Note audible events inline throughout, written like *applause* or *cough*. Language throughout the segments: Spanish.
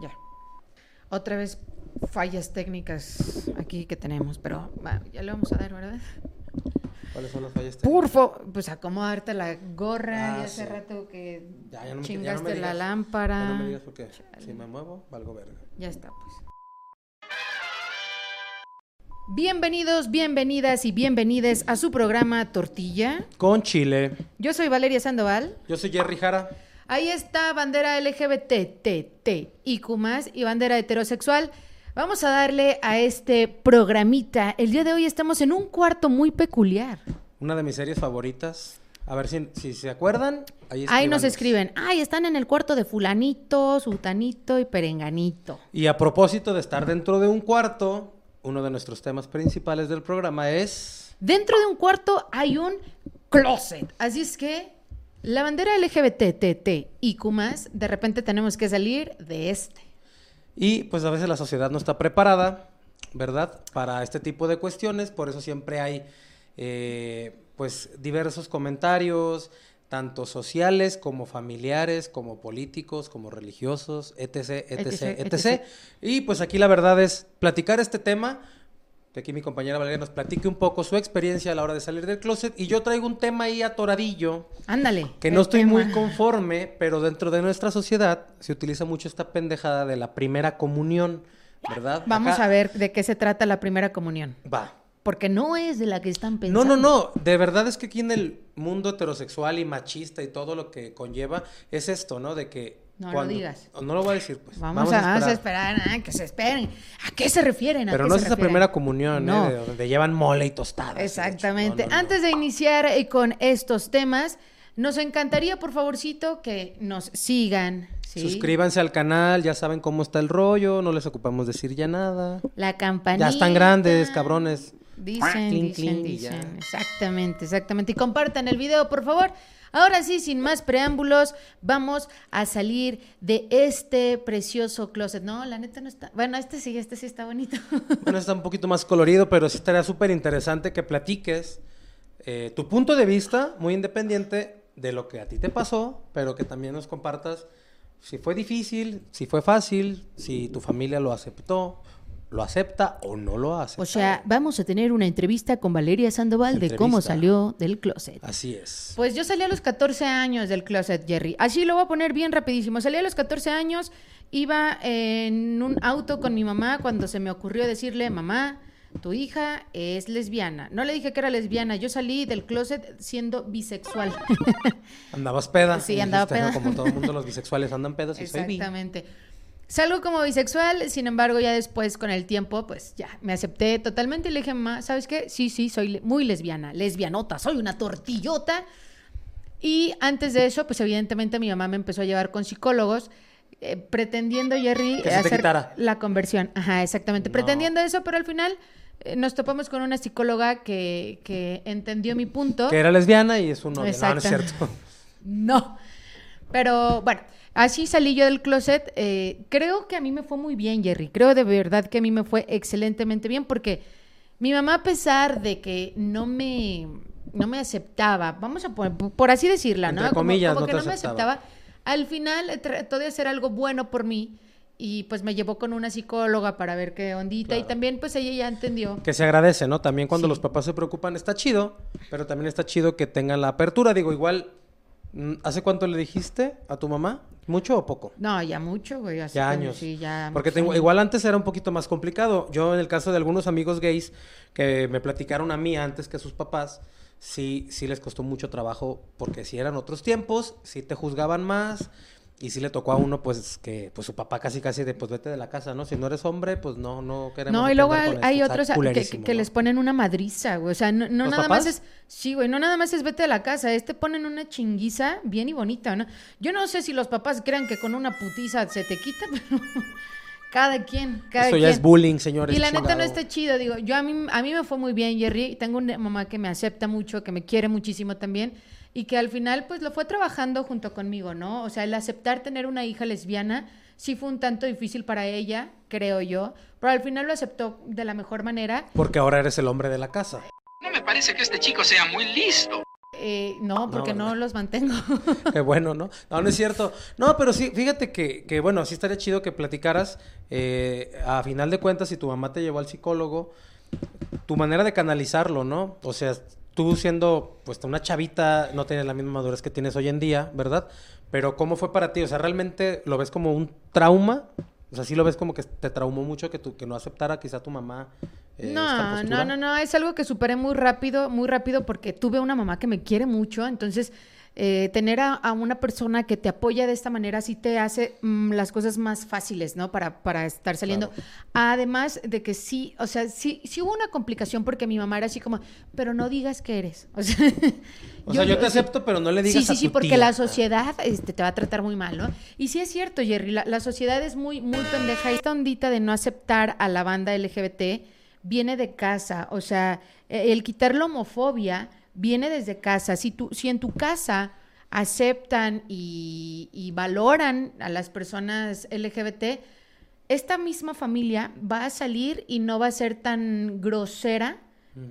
Ya. Otra vez fallas técnicas aquí que tenemos, pero va, ya le vamos a dar, ¿verdad? ¿Cuáles son las fallas Por favor, pues acomodarte la gorra Ah, y hace sí. rato que Ya, ya no me- ya no me chingaste la digas. lámpara. Ya no me digas por qué. Si me muevo, valgo verga. Ya está, pues. Bienvenidos, bienvenidas y bienvenides a su programa Tortilla. Con Chile. Yo soy Valeria Sandoval. Yo soy Jerry Jara. Ahí está bandera LGBT, T, T, IQ+, y bandera heterosexual. Vamos a darle a este programita. El día de hoy estamos en un cuarto muy peculiar. Una de mis series favoritas. A ver si, si se acuerdan. Ahí, Ahí nos escriben, ay, están en el cuarto de fulanito, sutanito y perenganito. Y a propósito de estar dentro de un cuarto, uno de nuestros temas principales del programa es... Dentro de un cuarto hay un closet. Así es que la bandera LGBT, T, T, IQ+, de repente tenemos que salir de este. Y pues a veces la sociedad no está preparada, ¿verdad? Para este tipo de cuestiones, por eso siempre hay eh, pues diversos comentarios, tanto sociales como familiares, como políticos, como religiosos, etc, Etc, etc. etc. Y pues aquí la verdad es platicar este tema, que aquí mi compañera Valeria nos platique un poco su experiencia a la hora de salir del closet, y yo traigo un tema ahí atoradillo, Ándale. que no estoy muy conforme, pero dentro de nuestra sociedad se utiliza mucho esta pendejada de la primera comunión, ¿verdad? Vamos Acá- a ver de qué se trata la primera comunión. Va. Porque no es de la que están No, pensando. no, no. De verdad es que aquí en el mundo heterosexual y machista y todo lo que conlleva es esto, ¿no? De que. No lo digas. No lo voy a decir, pues. Vamos, a, vamos a esperar, ah, que se esperen. ¿A qué se refieren? ¿A Pero qué no se es esa primera comunión, No. ¿eh? De donde llevan mole y tostadas. Exactamente. No, no, no. Antes de iniciar eh, con estos temas, nos encantaría, por favorcito, que nos sigan. ¿sí? Suscríbanse al canal, ya saben cómo está el rollo, no les ocupamos decir ya nada. La campanita. Ya están grandes, cabrones. Dicen, dicen, dicen. Exactamente, exactamente. Y compartan el video, por favor. Ahora sí, sin más preámbulos, vamos a salir de este precioso closet. No, la neta no está. Bueno, este sí, este sí está bonito. *laughs* Bueno, está un poquito más colorido, pero sí estaría súper interesante que platiques eh, tu punto de vista, muy independiente de lo que a ti te pasó, pero que también nos compartas si fue difícil, si fue fácil, si tu familia lo aceptó, lo acepta o no lo acepta. O sea, vamos a tener una entrevista con Valeria Sandoval de cómo salió del closet. Así es. Pues yo salí a los 14 años del closet, Jerry. Así lo voy a poner bien rapidísimo. Salí a los 14 años, iba en un auto con mi mamá cuando se me ocurrió decirle, mamá, tu hija es lesbiana. No le dije que era lesbiana, yo salí del closet siendo bisexual. *laughs* Andabas peda. Sí, andaba dijiste, ¿no? peda. Como todo el mundo, los *laughs* bisexuales andan pedos y soy bi. Salgo como bisexual, sin embargo, ya después, con el tiempo, pues ya me acepté totalmente y le dije, mamá, ¿sabes qué? Sí, sí, soy le- muy lesbiana, lesbianota, soy una tortillota. Y antes de eso, pues evidentemente mi mamá me empezó a llevar con psicólogos, eh, pretendiendo, Jerry, Que hacer la conversión. Ajá, exactamente. No. Pretendiendo eso, pero al final eh, nos topamos con una psicóloga que, que entendió mi punto. Que era lesbiana y es un novio. No, no es cierto. *laughs* No. Pero bueno, así salí yo del closet. Eh, creo que a mí me fue muy bien, Jerry. Creo de verdad que a mí me fue excelentemente bien porque mi mamá, a pesar de que no me, no me aceptaba, vamos a poner, por así decirla, ¿no? Entre Como- comillas, como no que no me aceptaba. Al final trató de hacer algo bueno por mí y pues me llevó con una psicóloga para ver qué ondita y también pues ella ya entendió. Que se agradece, ¿no? También cuando Sí. los papás se preocupan está chido, pero también está chido que tengan la apertura. Digo, igual, ¿hace cuánto le dijiste a tu mamá? ¿Mucho o poco? No, ya mucho, güey. así Ya años. Sí, ya Porque tengo- igual antes era un poquito más complicado. Yo en el caso de algunos amigos gays que me platicaron a mí antes que a sus papás, sí, sí les costó mucho trabajo porque si eran otros tiempos, sí te juzgaban más y sí le tocó a uno pues que pues su papá casi casi de pues vete de la casa, ¿no? Si no eres hombre, pues no no queremos No, y luego hay, otros que, culerísimo, que ¿no? les ponen una madriza, güey. O sea, no, no ¿Los nada papás? más es. Sí, güey, no nada más es vete de la casa. Este ponen una chinguiza bien y bonita, ¿no? Yo no sé si los papás crean que con una putiza se te quita, *laughs* pero. cada quien, cada Eso quien. ya es bullying, señores. Y la neta no está chido, digo, yo a mí, a mí me fue muy bien, Jerry, tengo una mamá que me acepta mucho, que me quiere muchísimo también, y que al final pues lo fue trabajando junto conmigo, ¿no? O sea, el aceptar tener una hija lesbiana sí fue un tanto difícil para ella, creo yo, pero al final lo aceptó de la mejor manera. Porque ahora eres el hombre de la casa. No me parece que este chico sea muy listo. Eh, no, porque no, los mantengo. *laughs* Qué bueno, ¿no? No, no es cierto. No, pero sí, fíjate que, que bueno, sí estaría chido que platicaras. Eh, a final de cuentas, si tu mamá te llevó al psicólogo, tu manera de canalizarlo, ¿no? O sea, tú siendo pues una chavita, no tienes la misma madurez que tienes hoy en día, ¿verdad? Pero ¿cómo fue para ti? O sea, ¿realmente lo ves como un trauma? O sea, sí lo ves como que te traumó mucho que, tu, que no aceptara quizá tu mamá. Eh, no, no, no, no, es algo que superé muy rápido, muy rápido porque tuve una mamá que me quiere mucho, entonces eh, tener a, una persona que te apoya de esta manera sí te hace mm, las cosas más fáciles, ¿no? Para, para estar saliendo. Además de que sí, o sea, sí, sí hubo una complicación porque mi mamá era así como, pero no digas que eres. *laughs* O sea, yo, te acepto, pero no le digas sí, sí, Sí, porque la sociedad este, te va a tratar muy mal, ¿no? Y sí es cierto, Jerry, la, sociedad es muy, muy pendeja. Esta ondita de no aceptar a la banda LGBT viene de casa. O sea, e, el quitar la homofobia viene desde casa. Si, tú, si en tu casa aceptan y, valoran a las personas LGBT, esta misma familia va a salir y no va a ser tan grosera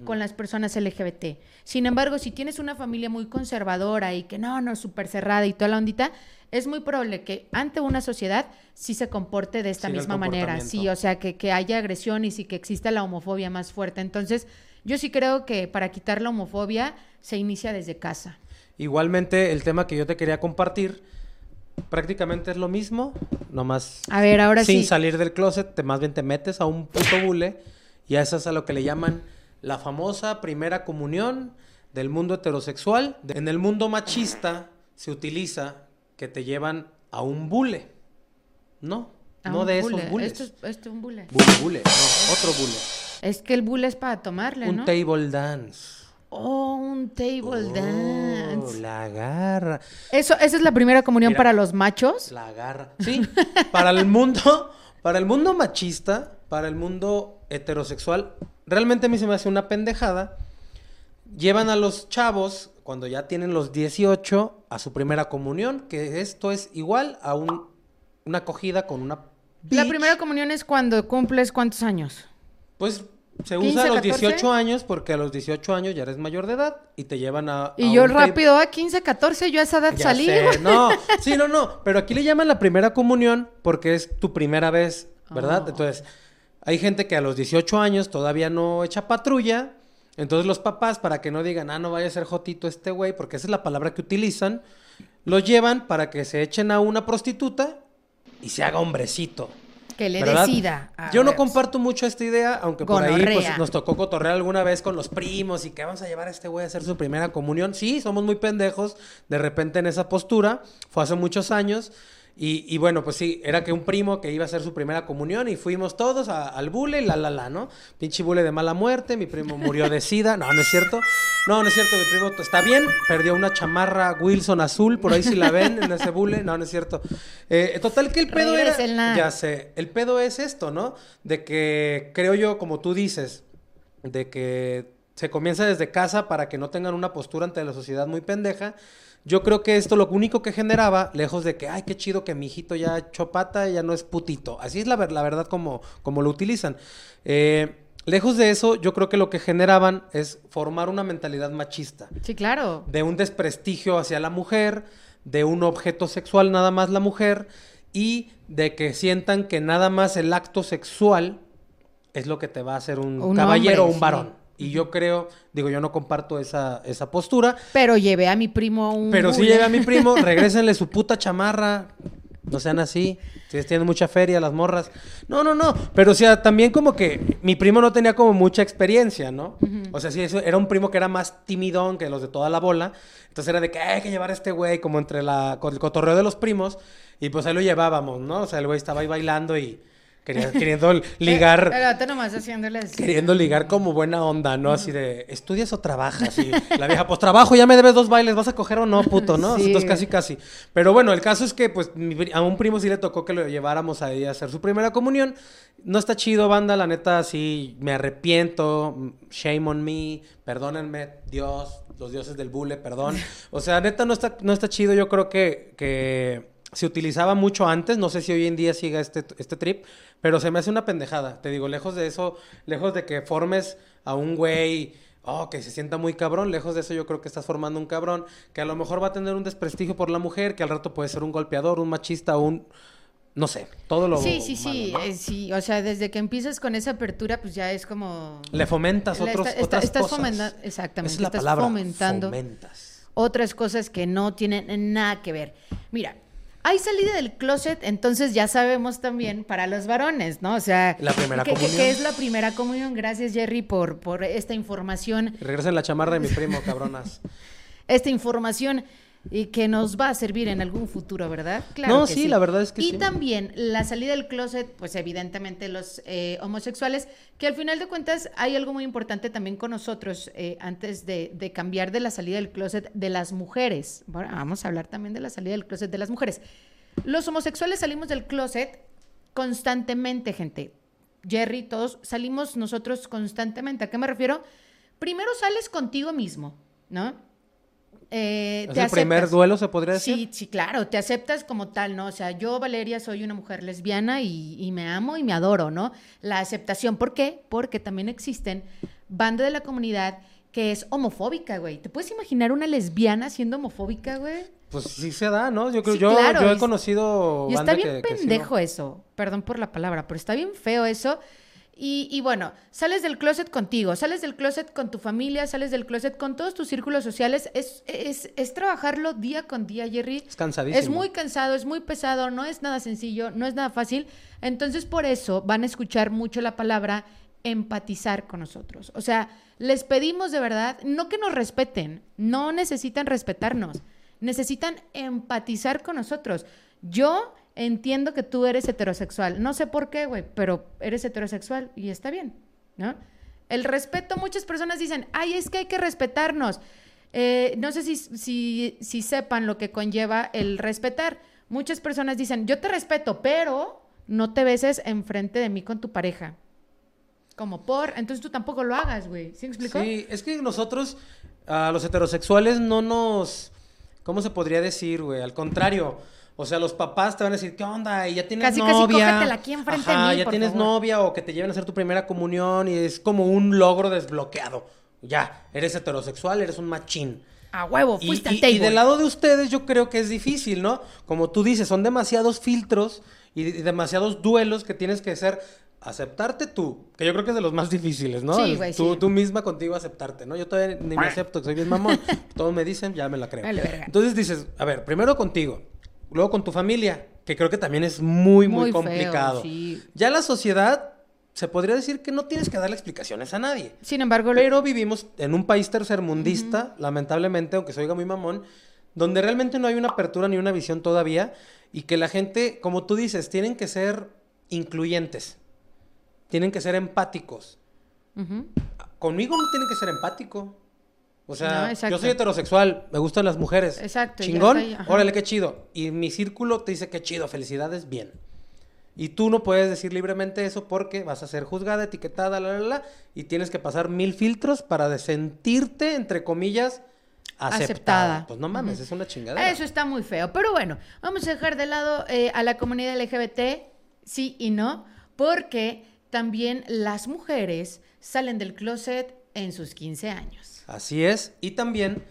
con las personas LGBT. Sin embargo, si tienes una familia muy conservadora y que no, no, súper cerrada y toda la ondita, es muy probable que ante una sociedad sí se comporte de esta misma manera. Sí, o sea, que, que haya agresiones y que exista la homofobia más fuerte. Entonces, yo sí creo que para quitar la homofobia se inicia desde casa. Igualmente, el tema que yo te quería compartir prácticamente es lo mismo, nomás a ver, ahora sin salir del closet, te más bien te metes a un puto bule y a eso es a lo que le llaman la famosa primera comunión del mundo heterosexual. En el mundo machista se utiliza que te llevan a un bule. No, no de esos bules. Esto es, esto es un bule. Bule, bule, no, otro bule. Es que el bule es para tomarle, un ¿no? Un table dance. Oh, un table oh, dance. La garra. Eso, esa es la primera comunión para los machos. La garra. Sí, para el mundo, para el mundo machista, para el mundo heterosexual, realmente a mí se me hace una pendejada. Llevan a los chavos cuando ya tienen los 18 a su primera comunión, que esto es igual a un, una acogida con una La primera comunión es cuando cumples cuántos años? Pues se usa a los 18 años porque a los 18 años ya eres mayor de edad y te llevan a... Y yo rápido, a 15, 14, yo a esa edad salí. *laughs* No, sí, no, no, pero aquí le llaman la primera comunión porque es tu primera vez, ¿verdad? Oh. Entonces, hay gente que a los 18 años todavía no echa patrulla, entonces los papás, para que no digan, ah, no vaya a ser jotito este güey, porque esa es la palabra que utilizan, los llevan para que se echen a una prostituta y se haga hombrecito. Que le decida. Yo no comparto mucho esta idea, aunque por ahí pues, nos tocó cotorrear alguna vez con los primos y que vamos a llevar a este güey a hacer su primera comunión. Sí, somos muy pendejos de repente en esa postura. Fue hace muchos años. Y, bueno, pues sí, era que un primo que iba a hacer su primera comunión y fuimos todos al bule, la la la, ¿no? Pinche bule de mala muerte, mi primo murió de sida, no, no es cierto. No, no es cierto, mi primo está bien, perdió una chamarra Wilson azul, por ahí si la ven en ese bule, no, no es cierto. Eh, total que el pedo era... Ya sé, el pedo es esto, ¿no? De que creo yo, como tú dices, de que se comienza desde casa para que no tengan una postura ante la sociedad muy pendeja yo creo que esto lo único que generaba, lejos de que, ay, qué chido que mi hijito ya echó pata, ya no es putito. Así es la, la verdad como, como lo utilizan. Eh, lejos de eso, yo creo que lo que generaban es formar una mentalidad machista. Sí, claro. De un desprestigio hacia la mujer, de un objeto sexual nada más la mujer, y de que sientan que nada más el acto sexual es lo que te va a hacer un, caballero o un varón. Y yo creo, digo, yo no comparto esa, esa postura. Pero llevé a mi primo a un... Pero sí llevé a mi primo, *laughs* regrésenle su puta chamarra. No sean así. Si tienen mucha feria las morras. No, no, no. Pero o sea, también como que mi primo no tenía como mucha experiencia, ¿no? O sea, sí, eso, era un primo que era más timidón que los de toda la bola. Entonces era de que hay que llevar a este güey como entre la, el cotorreo de los primos. Y pues ahí lo llevábamos, ¿no? O sea, el güey estaba ahí bailando y queriendo ligar. Queriendo ligar como buena onda, ¿no? Así de, ¿estudias o trabajas? Y la vieja, pues trabajo, ya me debes dos bailes, ¿vas a coger o no, puto, no? Entonces casi, casi. Pero bueno, el caso es que, pues, a un primo sí le tocó que lo lleváramos ahí a hacer su primera comunión. No está chido, banda, la neta, sí, me arrepiento. Shame on me, perdónenme, Dios, los dioses del bule, perdón. O sea, neta, no está, no está chido. Yo creo que, que se utilizaba mucho antes, no sé si hoy en día siga este, este trip, pero se me hace una pendejada. Te digo, lejos de eso, lejos de que formes a un güey oh, que se sienta muy cabrón. Lejos de eso, yo creo que estás formando un cabrón que a lo mejor va a tener un desprestigio por la mujer, que al rato puede ser un golpeador, un machista, un. No sé, todo lo. Sí, sí, sí, eh, sí. O sea, desde que empiezas con esa apertura, pues ya es como. Le fomentas otros, está- está- otras estás cosas. fomenta- exactamente, es la estás palabra. fomentando. Fomentas. otras cosas que no tienen nada que ver. Mira, hay salida del closet, entonces ya sabemos también para los varones, ¿no? O sea, La primera que, que es la primera comunión. Gracias, Jerry, por, por esta información. Regresen la chamarra de mi primo, *laughs* cabronas. Esta información y que nos va a servir en algún futuro, ¿verdad? No, que sí, la verdad es que y sí. también la salida del closet, pues evidentemente los eh, homosexuales, que al final de cuentas hay algo muy importante también con nosotros eh, antes de, de cambiar de la salida del closet de las mujeres. Bueno, vamos a hablar también de la salida del closet de las mujeres. Los homosexuales salimos del closet constantemente, gente. Jerry, todos salimos nosotros constantemente. ¿A qué me refiero? Primero sales contigo mismo, ¿no? Eh, ¿Es te el primer duelo, se podría decir? Sí, sí, claro, te aceptas como tal, ¿no? O sea, yo, Valeria, soy una mujer lesbiana y, y me amo y me adoro, ¿no? La aceptación, ¿por qué? Porque también existen banda de la comunidad que es homofóbica, güey. ¿Te puedes imaginar una lesbiana siendo homofóbica, güey? Pues sí se da, ¿no? Yo creo, Sí, yo, claro, yo y he conocido Y está bien que- que sí, pendejo ¿no? eso, perdón por la palabra, pero está bien feo eso. Y, y bueno, sales del closet contigo, sales del closet con tu familia, sales del closet con todos tus círculos sociales. Es, es, es trabajarlo día con día, Jerry. Es cansadísimo. Es muy cansado, es muy pesado, no es nada sencillo, no es nada fácil. Entonces, por eso van a escuchar mucho la palabra empatizar con nosotros. O sea, les pedimos de verdad, no que nos respeten, no necesitan respetarnos, necesitan empatizar con nosotros. Yo entiendo que tú eres heterosexual, no sé por qué, güey, pero eres heterosexual y está bien, ¿no? El respeto, muchas personas dicen, ay, es que hay que respetarnos. Eh, no sé si, si, si sepan lo que conlleva el respetar. Muchas personas dicen, yo te respeto, pero no te beses enfrente de mí con tu pareja. Como por, entonces tú tampoco lo hagas, güey. ¿Sí me explico? Sí, es que nosotros, a los heterosexuales, no nos. ¿Cómo se podría decir, güey? Al contrario. O sea, los papás te van a decir, ¿qué onda? Y ya tienes Casi, casi novia. cógetela aquí enfrente de Ajá, mí, ya por tienes favor. novia o que te lleven a hacer tu primera comunión y es como un logro desbloqueado. Ya, eres heterosexual, eres un machín. A huevo, fuiste y- al table. y del lado de ustedes yo creo que es difícil, ¿no? Como tú dices, son demasiados filtros y, y demasiados duelos que tienes que hacer. Aceptarte tú, que yo creo que es de los más difíciles, ¿no? Sí, güey, tú, sí. tú misma contigo aceptarte, ¿no? Yo todavía ni me acepto, que soy bien mamón. *laughs* Todos me dicen, ya me la creo. Entonces dices, a ver, primero contigo, luego con tu familia, que creo que también es muy, muy, Muy feo, complicado. sí. Ya la sociedad, se podría decir que no tienes que darle explicaciones a nadie. Sin embargo, Pero vivimos en un país tercermundista, lamentablemente, aunque se oiga muy mamón, donde realmente no hay una apertura ni una visión todavía y que la gente, como tú dices, tienen que ser incluyentes, tienen que ser empáticos. Conmigo no tienen que ser empático. O sea, yo soy heterosexual, me gustan las mujeres. Exacto, Chingón, ahí, órale, qué chido. Y mi círculo te dice qué chido, felicidades, bien. Y tú no puedes decir libremente eso porque vas a ser juzgada, etiquetada, la, la, la, y tienes que pasar mil filtros para de sentirte, entre comillas, aceptada. Aceptada. Pues no mames, es una chingadera. Eso está muy feo. Pero bueno, vamos a dejar de lado eh, a la comunidad LGBT, sí y no, porque también las mujeres salen del closet en sus 15 años. Así es. Y también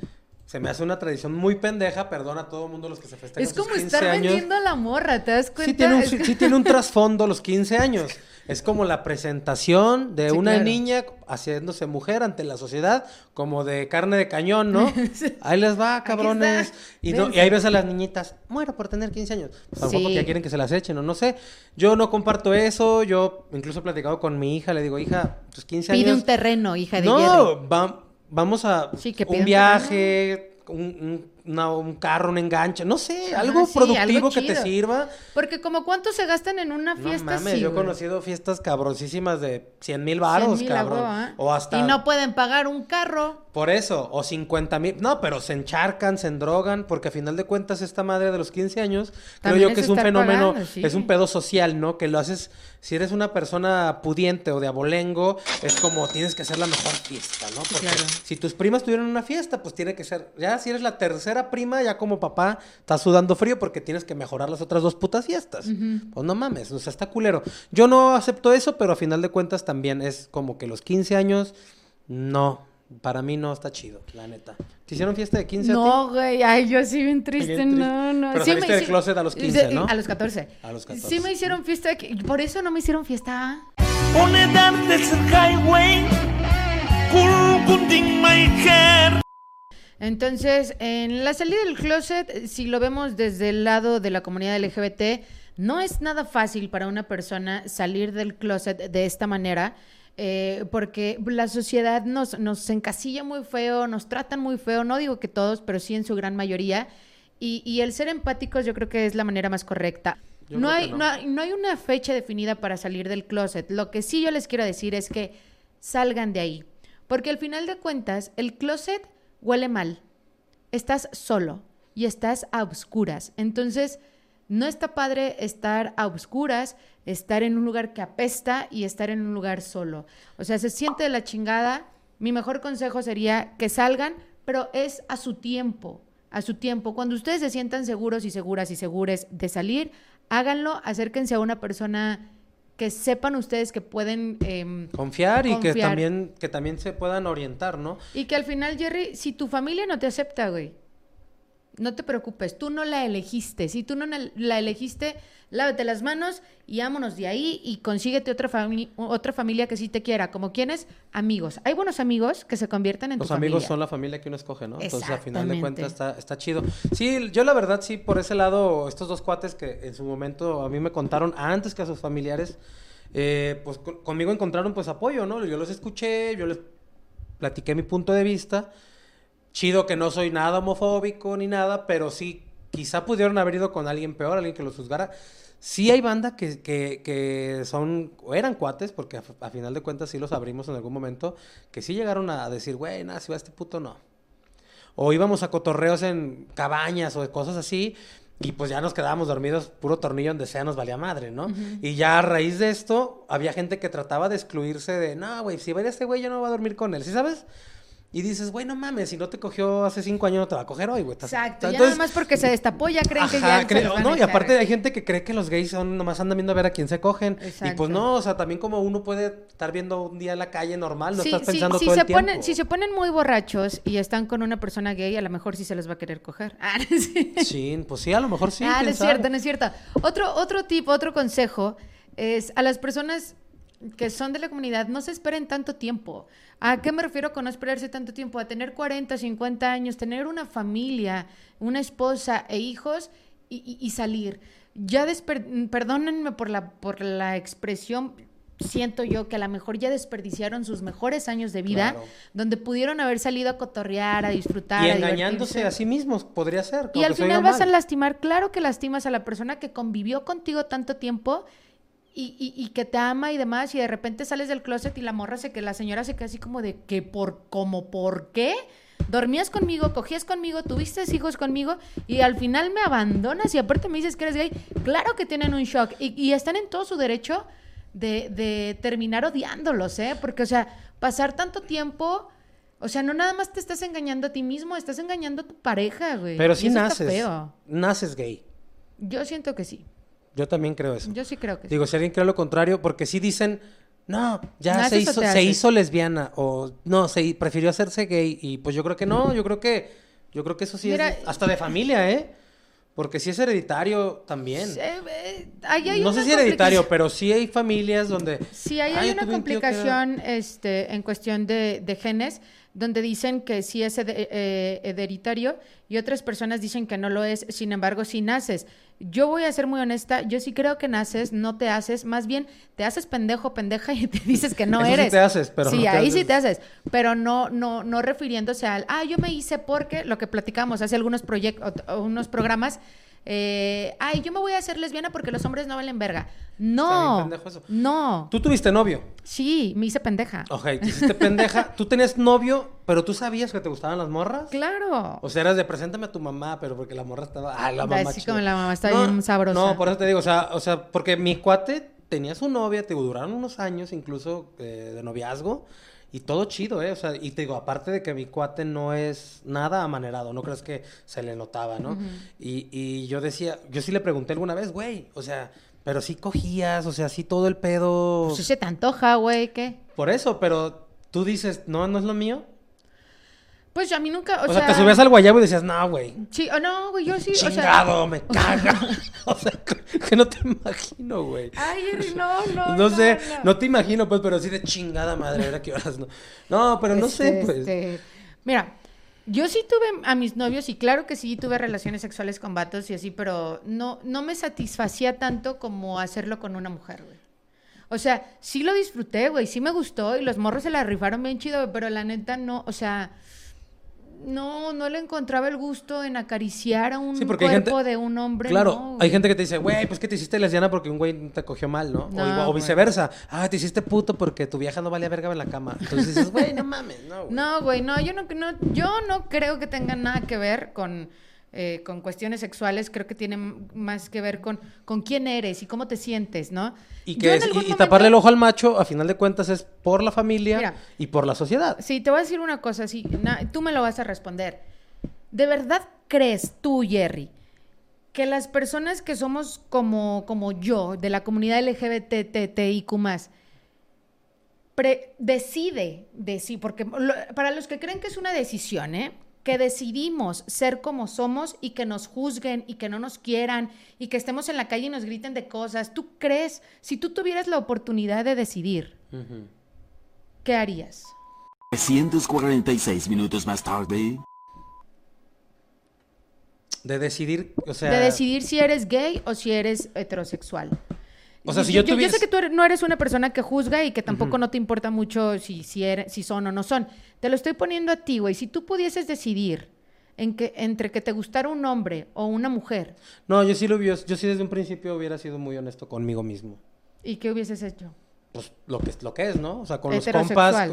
se me hace una tradición muy pendeja, perdona a todo el mundo los que se festejan Es sus como 15 estar años. vendiendo a la morra, ¿te das cuenta? Sí tiene, un, sí, que- sí tiene un *laughs* trasfondo los 15 años. Es como la presentación de Sí, una claro. niña haciéndose mujer ante la sociedad, como de carne de cañón, ¿no? *laughs* Ahí les va, cabrones. Y, no- y ahí ves a las niñitas, muero por tener 15 años. Pues porque ya quieren que se las echen o no sé. Yo no comparto eso. Yo incluso he platicado con mi hija, le digo, hija, tus 15 Pide años. un terreno, hija de. No, va- vamos a Sí, que pida un viaje, un, un- una- un carro, un enganche, no sé, algo sí, productivo algo que te sirva. Porque como cuánto se gastan en una No fiesta mames, yo he conocido fiestas cabrosísimas de 100 mil 100 varos, mil a cabrón. ¿ah? O hasta... Y no pueden pagar un carro. Por eso, o 50 mil. No, pero se encharcan, se endrogan, porque a final de cuentas esta madre de los 15 años, creo yo que es un fenómeno, pagando, sí. es un pedo social, ¿no? Que lo haces, si eres una persona pudiente o de abolengo, es como tienes que hacer la mejor fiesta, ¿no? Porque claro. si tus primas tuvieron una fiesta, pues tiene que ser, ya si eres la tercera prima, ya como papá, estás sudando frío porque tienes que mejorar las otras dos putas fiestas. Pues no mames, o sea, está culero. Yo no acepto eso, pero a final de cuentas también es como que los 15 años, no, Para mí no está chido, la neta. ¿Te hicieron fiesta de 15 a No, güey, ay, yo sí bien triste, Bien triste. no, no. Pero Sí saliste del hici- closet a los 15, Sí, ¿no? A los 14. A los 14. Sí me hicieron fiesta, de por eso no me hicieron fiesta. Unedad del highway, Kurkunding my hair. Entonces, en la salida del closet, si lo vemos desde el lado de la comunidad LGBT, no es nada fácil para una persona salir del closet de esta manera, eh, porque la sociedad nos, nos encasilla muy feo, nos tratan muy feo, no digo que todos, pero sí en su gran mayoría, y, y el ser empáticos yo creo que es la manera más correcta. No creo que hay, no. no hay- no hay una fecha definida para salir del closet. Lo que sí yo les quiero decir es que salgan de ahí. Porque al final de cuentas, el closet huele mal. Estás solo y estás a oscuras. Entonces, no está padre estar a oscuras, estar en un lugar que apesta y estar en un lugar solo. O sea, se siente de la chingada. Mi mejor consejo sería que salgan, pero es a su tiempo, a su tiempo. Cuando ustedes se sientan seguros y seguras y segures de salir, háganlo, acérquense a una persona que sepan ustedes que pueden... em, Confiar y que también, que también se puedan orientar, ¿no? y que al final, Jerry, si tu familia no te acepta, güey, no te preocupes, tú no la elegiste. Si tú no la elegiste, lávate las manos y vámonos de ahí y consíguete otra, fami- otra familia que sí te quiera. Como quienes, amigos. Hay buenos amigos que se convierten en Los tu amigos familia. son la familia que uno escoge, ¿no? Entonces, a final de cuentas, está, está chido. Sí, yo la verdad, sí, por ese lado, estos dos cuates que en su momento a mí me contaron antes que a sus familiares, eh, pues con- conmigo encontraron pues apoyo, ¿no? Yo los escuché, yo les platiqué mi punto de vista. Chido que no soy nada homofóbico ni nada, pero sí, quizá pudieron haber ido con alguien peor, alguien que los juzgara. Sí hay banda que, que, que son, o eran cuates, porque a, a final de cuentas sí los abrimos en algún momento, que sí llegaron a decir, güey, nada, si va este puto, no. O íbamos a cotorreos en cabañas o de cosas así, y pues ya nos quedábamos dormidos, puro tornillo donde sea nos valía madre, ¿no? Y ya a raíz de esto, había gente que trataba de excluirse de, no, güey, si va a ir este güey, yo no voy a dormir con él, ¿sí sabes? Y dices, güey, no mames, si no te cogió hace cinco años, no te va a coger hoy, güey. Exacto, ya Entonces, nada más porque se destapó ya creen que ya... a no, y aparte hay gente que cree que los gays son nomás andan viendo a ver a quién se cogen. Y Exacto. pues no, o sea, también como uno puede estar viendo un día en la calle normal, no Sí, estás sí, pensando si todo se el tiempo. ponen, si se ponen muy borrachos y están con una persona gay, a lo mejor sí se los va a querer coger. *laughs* Ah, sí. Sí, pues sí, a lo mejor sí. ah, no es sabe. cierto, no es cierto. Otro, otro tip, otro consejo es a las personas que son de la comunidad, no se esperen tanto tiempo. ¿A qué me refiero con no esperarse tanto tiempo? A tener 40, 50 años, tener una familia, una esposa e hijos y, y- y salir. Ya perdónenme por la, por la expresión, siento yo que a lo mejor ya desperdiciaron sus mejores años de vida, Claro. donde pudieron haber salido a cotorrear, a disfrutar. Y engañándose a sí mismos, podría ser. Y al final vas a lastimar, claro que lastimas a la persona que convivió contigo tanto tiempo y, y- y que te ama y demás, y de repente sales del closet y la morra se que la señora se queda así como de que por, como por qué dormías conmigo, cogías conmigo, tuviste hijos conmigo y al final me abandonas y aparte me dices que eres gay. Claro que tienen un shock y, y están en todo su derecho de, de terminar odiándolos, ¿eh? Porque, o sea, pasar tanto tiempo. O sea, no nada más te estás engañando a ti mismo, estás engañando a tu pareja, güey. Pero sí naces. Naces gay. Yo siento que sí. Yo también creo eso. Yo sí creo que Digo, si alguien cree lo contrario, porque sí dicen, no, ya ¿Naces se hizo, se hizo lesbiana, o no, se prefirió hacerse gay, y pues yo creo que no, yo creo que, yo creo que eso sí Mira, es hasta de familia, ¿eh? Porque sí es hereditario también. sí. Eh, ahí hay no una sé si hereditario, pero sí hay familias donde... Sí, ahí "Ay, hay una tuve un tío que era-". complicación este, en cuestión de, de genes, donde dicen que sí es eh, hereditario y otras personas dicen que no lo es, sin embargo, si naces. Yo voy a ser muy honesta, yo sí creo que naces, no te haces, más bien te haces pendejo, pendeja y te dices que no Eso sí eres. te haces, pero Sí, no te ahí sí te haces, pero no, no, no refiriéndose al, ah, yo me hice porque, lo que platicamos hace algunos proyectos, unos programas, eh, ay, yo me voy a hacer lesbiana porque los hombres no valen verga. No, eso. no. Tú tuviste novio. Sí, me hice pendeja. Ok, te hiciste pendeja. Tú tenías novio, pero tú sabías que te gustaban las morras. Claro. O sea, eras de preséntame a tu mamá, pero porque la morra estaba. Ah, la mamá. Así chida". como la mamá está bien sabrosa. No, por eso te digo, o sea, o sea, porque mi cuate tenía su novia, te duraron unos años incluso eh, de noviazgo. Y todo chido, ¿eh? O sea, y te digo, aparte de que mi cuate no es nada amanerado, no crees que se le notaba, ¿no? y, y yo decía, yo sí le pregunté alguna vez, güey, o sea, pero sí cogías, o sea, sí todo el pedo. Pues si se te antoja, güey, ¿qué? Por eso, pero tú dices, no, no es lo mío. Pues a mí nunca, o, O, sea, te subías al guayabo y decías, no, güey. Sí, o no, güey, yo sí, o sea... Chingado, me *laughs* caga. *laughs* o sea, que no te imagino, güey. Ay, no, *laughs* no, No sé, no. no te imagino, pues, pero sí de chingada madre, a ver a qué horas no. No, pero no sé, Este, pues. este, Mira, yo sí tuve a mis novios y claro que sí tuve relaciones sexuales con vatos y así, pero no, no me satisfacía tanto como hacerlo con una mujer, güey. O sea, sí lo disfruté, güey, sí me gustó y los morros se la rifaron bien chido, pero la neta no, o sea, no, no le encontraba el gusto en acariciar a un Sí, cuerpo gente- de un hombre. Claro, no, hay gente que te dice, güey, pues que te hiciste lesbiana porque un güey te cogió mal, ¿no? O igual- viceversa. Ah, te hiciste puto porque tu vieja no valía verga en la cama. Entonces dices, güey, no mames, no. No, güey, no, yo no, no, yo no creo que tenga nada que ver con, eh, con cuestiones sexuales, creo que tiene más que ver con, con quién eres y cómo te sientes, ¿no? Y, que es- y- y taparle el ojo al macho, a final de cuentas, es por la familia Mira. y por la sociedad. Sí, te voy a decir una cosa, sí, na- tú me lo vas a responder. ¿De verdad crees tú, Jerry, que las personas que somos como, como yo, de la comunidad LGBTTIQ+, decide, deci- porque lo- para los que creen que es una decisión, ¿eh? Que decidimos ser como somos y que nos juzguen y que no nos quieran y que estemos en la calle y nos griten de cosas, ¿tú crees, si tú tuvieras la oportunidad de decidir, qué harías? 346 minutos más tarde. De decidir, o sea... de decidir si eres gay o si eres heterosexual. O sea, si yo, yo yo tuviese- sé que tú eres- no eres una persona que juzga y que tampoco no te importa mucho si, si, eres- si son o no son. Te lo estoy poniendo a ti, güey. Si tú pudieses decidir en que, entre que te gustara un hombre o una mujer, No, yo sí lo vi, yo sí desde un principio hubiera sido muy honesto conmigo mismo. ¿y qué hubieses hecho? Pues lo que, lo que es, ¿no? O sea, con los compas...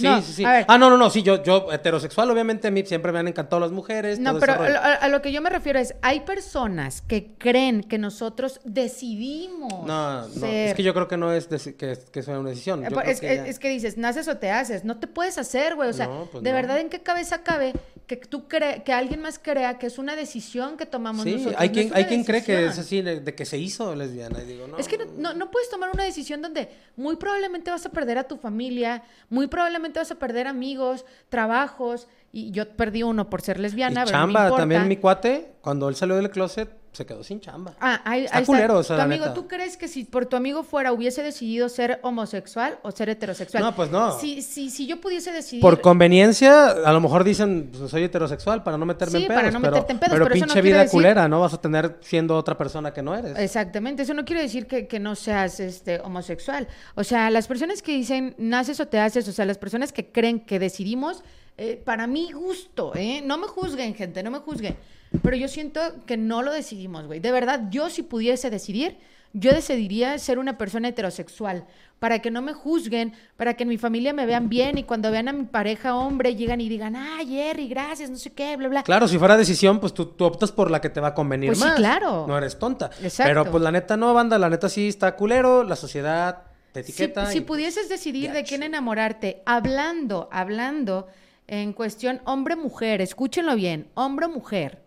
Sí, No, sí, sí. a ver. Ah, no, no, no, sí, yo, yo heterosexual, obviamente a mí siempre me han encantado las mujeres. No, todo pero a, lo que yo me refiero es, hay personas que creen que nosotros decidimos No, no, es que yo creo que no es deci- que, que sea una decisión. Eh, Yo pues, creo Es, que es- ya- es que dices, naces o te haces, no te puedes hacer, güey. O sea, No, pues de no. verdad, ¿en qué cabeza cabe que tú cre que alguien más crea que es una decisión que tomamos Sí, nosotros? hay quien, es hay quien cree que es así, de, de que se hizo lesbiana. Y digo, no. Es que no, no- no puedes tomar una decisión donde muy probablemente vas a perder a tu familia, muy probablemente a perder amigos, trabajos, y yo perdí uno por ser Y lesbiana, no me chamba, importa. también mi cuate, cuando él salió del closet, se quedó sin chamba. Ah, ahí, Está ahí culero, o sea, tu amigo, neta. ¿tú crees que si por tu amigo fuera hubiese decidido ser homosexual o ser heterosexual? No, pues no. Si, si, si yo pudiese decidir... Por conveniencia, a lo mejor dicen, pues, soy heterosexual para no meterme Sí, en pedos. para no pero, meterte en pedos, pero pero eso no pinche vida decir- culera, ¿no? Vas a tener siendo otra persona que no eres. Exactamente, eso no quiere decir que, que no seas este, homosexual. O sea, las personas que dicen naces o te haces, o sea, las personas que creen que decidimos, eh, para mi gusto, ¿eh? no me juzguen, gente, no me juzguen. Pero yo siento que no lo decidimos, güey. De verdad, yo si pudiese decidir, yo decidiría ser una persona heterosexual, para que no me juzguen, para que en mi familia me vean bien y cuando vean a mi pareja hombre llegan y digan, ah, Jerry, gracias, no sé qué, bla, bla. Claro, si fuera decisión, pues tú, tú optas por la que te va a convenir Pues sí, más. claro. No eres tonta. Exacto. Pero pues la neta no, banda, la neta sí está culero, la sociedad te etiqueta. si y, pues, pudieses decidir de quién enamorarte, hablando, hablando en cuestión hombre-mujer, escúchenlo bien, hombre-mujer,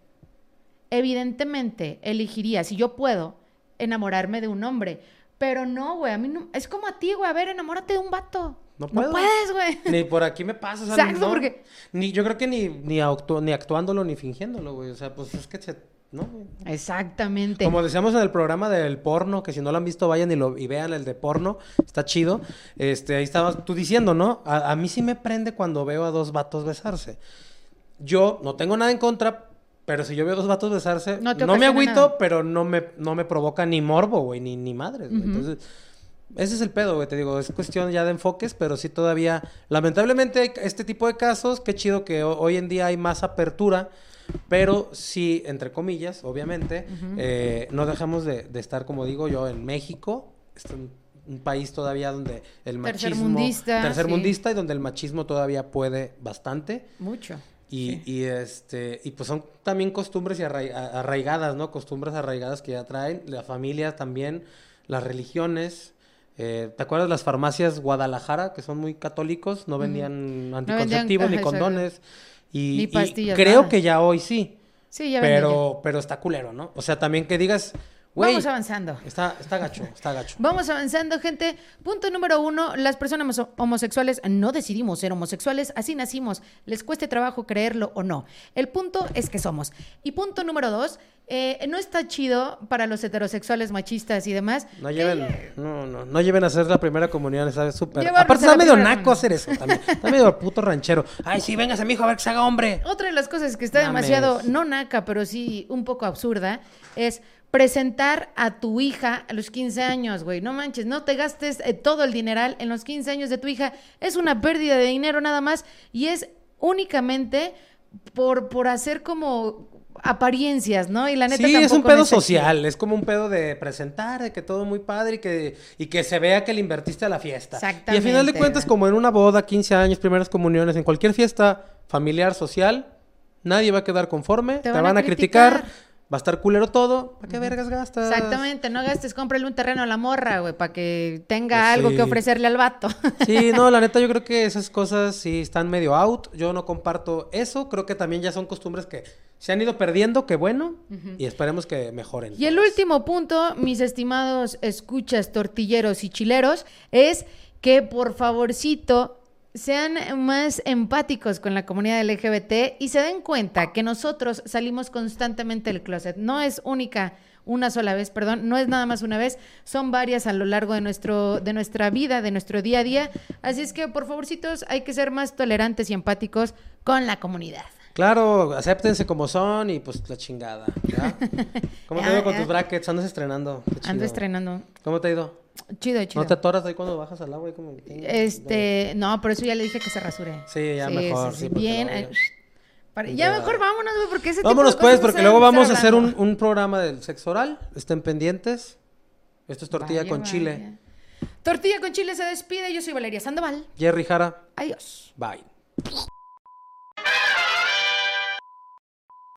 evidentemente elegiría, si yo puedo, enamorarme de un hombre. Pero no, güey, a mí no, es como a ti, güey, a ver, enamórate de un vato. No puedo. puedes, güey. Ni por aquí me pasa, o sea, *laughs* Exacto, no. porque- Ni, yo creo que ni, ni, actu- ni actuándolo ni fingiéndolo, güey. O sea, pues es que se... No. Exactamente. Como decíamos en el programa del porno, que si no lo han visto, vayan y, lo, y vean el de porno, está chido. Este, ahí estabas tú diciendo, ¿no? A, a mí sí me prende cuando veo a dos vatos besarse. Yo no tengo nada en contra, pero si yo veo a dos vatos besarse, No me agüito, nada. pero no me, no me provoca ni morbo, güey, ni, ni madres, güey. Entonces, ese es el pedo, güey, te digo, es cuestión ya de enfoques, pero sí todavía, lamentablemente, este tipo de casos, qué chido que ho- hoy en día hay más apertura, pero sí, entre comillas, obviamente, eh, no dejamos de, de estar, como digo yo, en México, un, un país todavía donde el machismo... Tercermundista, tercermundista y donde el machismo todavía puede bastante. Mucho. Y, y, este y pues son también costumbres y arraigadas, ¿no? Costumbres arraigadas que ya traen, la familia también, las religiones. Eh, ¿Te acuerdas las farmacias Guadalajara, que son muy católicos? No vendían anticonceptivos ni ajá, exacto. Y, Ni y pastillas, creo nada. que ya hoy sí. Sí, ya vendí Pero, pero está culero, ¿no? O sea, también que digas, Vamos avanzando. Está, está gacho, está gacho. Vamos avanzando, gente. Punto número uno, las personas homo- homosexuales no decidimos ser homosexuales, así nacimos, les cueste trabajo creerlo o no. El punto es que somos. Y punto número dos, eh, no está chido para los heterosexuales machistas y demás. No lleven, eh, no, no, no lleven a hacer la primera comunión, está súper. Aparte a está medio naco hacer eso también. Está medio puto ranchero. Ay, sí, véngase, mijo, a ver que se haga hombre. Otra de las cosas que está Mames. demasiado, no naca, pero sí un poco absurda, es presentar a tu hija a los 15 años, güey. No manches, no te gastes eh, todo el dineral en los 15 años de tu hija. Es una pérdida de dinero nada más y es únicamente por, por hacer como apariencias, ¿no? Y la neta Sí, es un pedo social, es como un pedo de presentar, de que todo muy padre y que, y que se vea que le invertiste a la fiesta. Y al final de Exactamente, cuentas, como en una boda, 15 años, primeras comuniones, en cualquier fiesta familiar, social, nadie va a quedar conforme, te, van, a criticar, va a estar culero todo. ¿Para qué vergas gastas? Exactamente, no gastes, cómprale un terreno a la morra, güey, para que tenga Pues algo sí. que ofrecerle al vato. Sí, no, *laughs* la neta yo creo que esas cosas sí están medio out. Yo no comparto eso. Creo que también ya son costumbres que se han ido perdiendo, que bueno. Y esperemos que mejoren. Y el último punto, mis estimados escuchas, tortilleros y chileros, es que por favorcito sean más empáticos con la comunidad LGBT y se den cuenta que nosotros salimos constantemente del closet. No es única una sola vez, perdón, no es nada más una vez, son varias a lo largo de nuestro de nuestra vida, de nuestro día a día. Así es que por favorcitos hay que ser más tolerantes y empáticos con la comunidad. Claro, acéptense como son y pues la chingada. ¿ya? *laughs* ¿Cómo te ha ido con tus brackets? Andas estrenando. Qué chido. Ando estrenando. ¿Cómo te ha ido? Chido, chido. ¿No te atoras ahí cuando bajas al agua? y como- Este, no, por eso ya le dije que se rasure. Sí, ya mejor, sí, porque bien. eh, para- ya mejor vámonos, porque ese tipo Vámonos de pues, cosas porque luego vamos a hacer un, programa del sexo oral. Estén pendientes. Esto es tortilla Vaya, con vaya. chile. Tortilla con chile se despide. Yo soy Valeria Sandoval. Jerry Jara, Adiós. bye.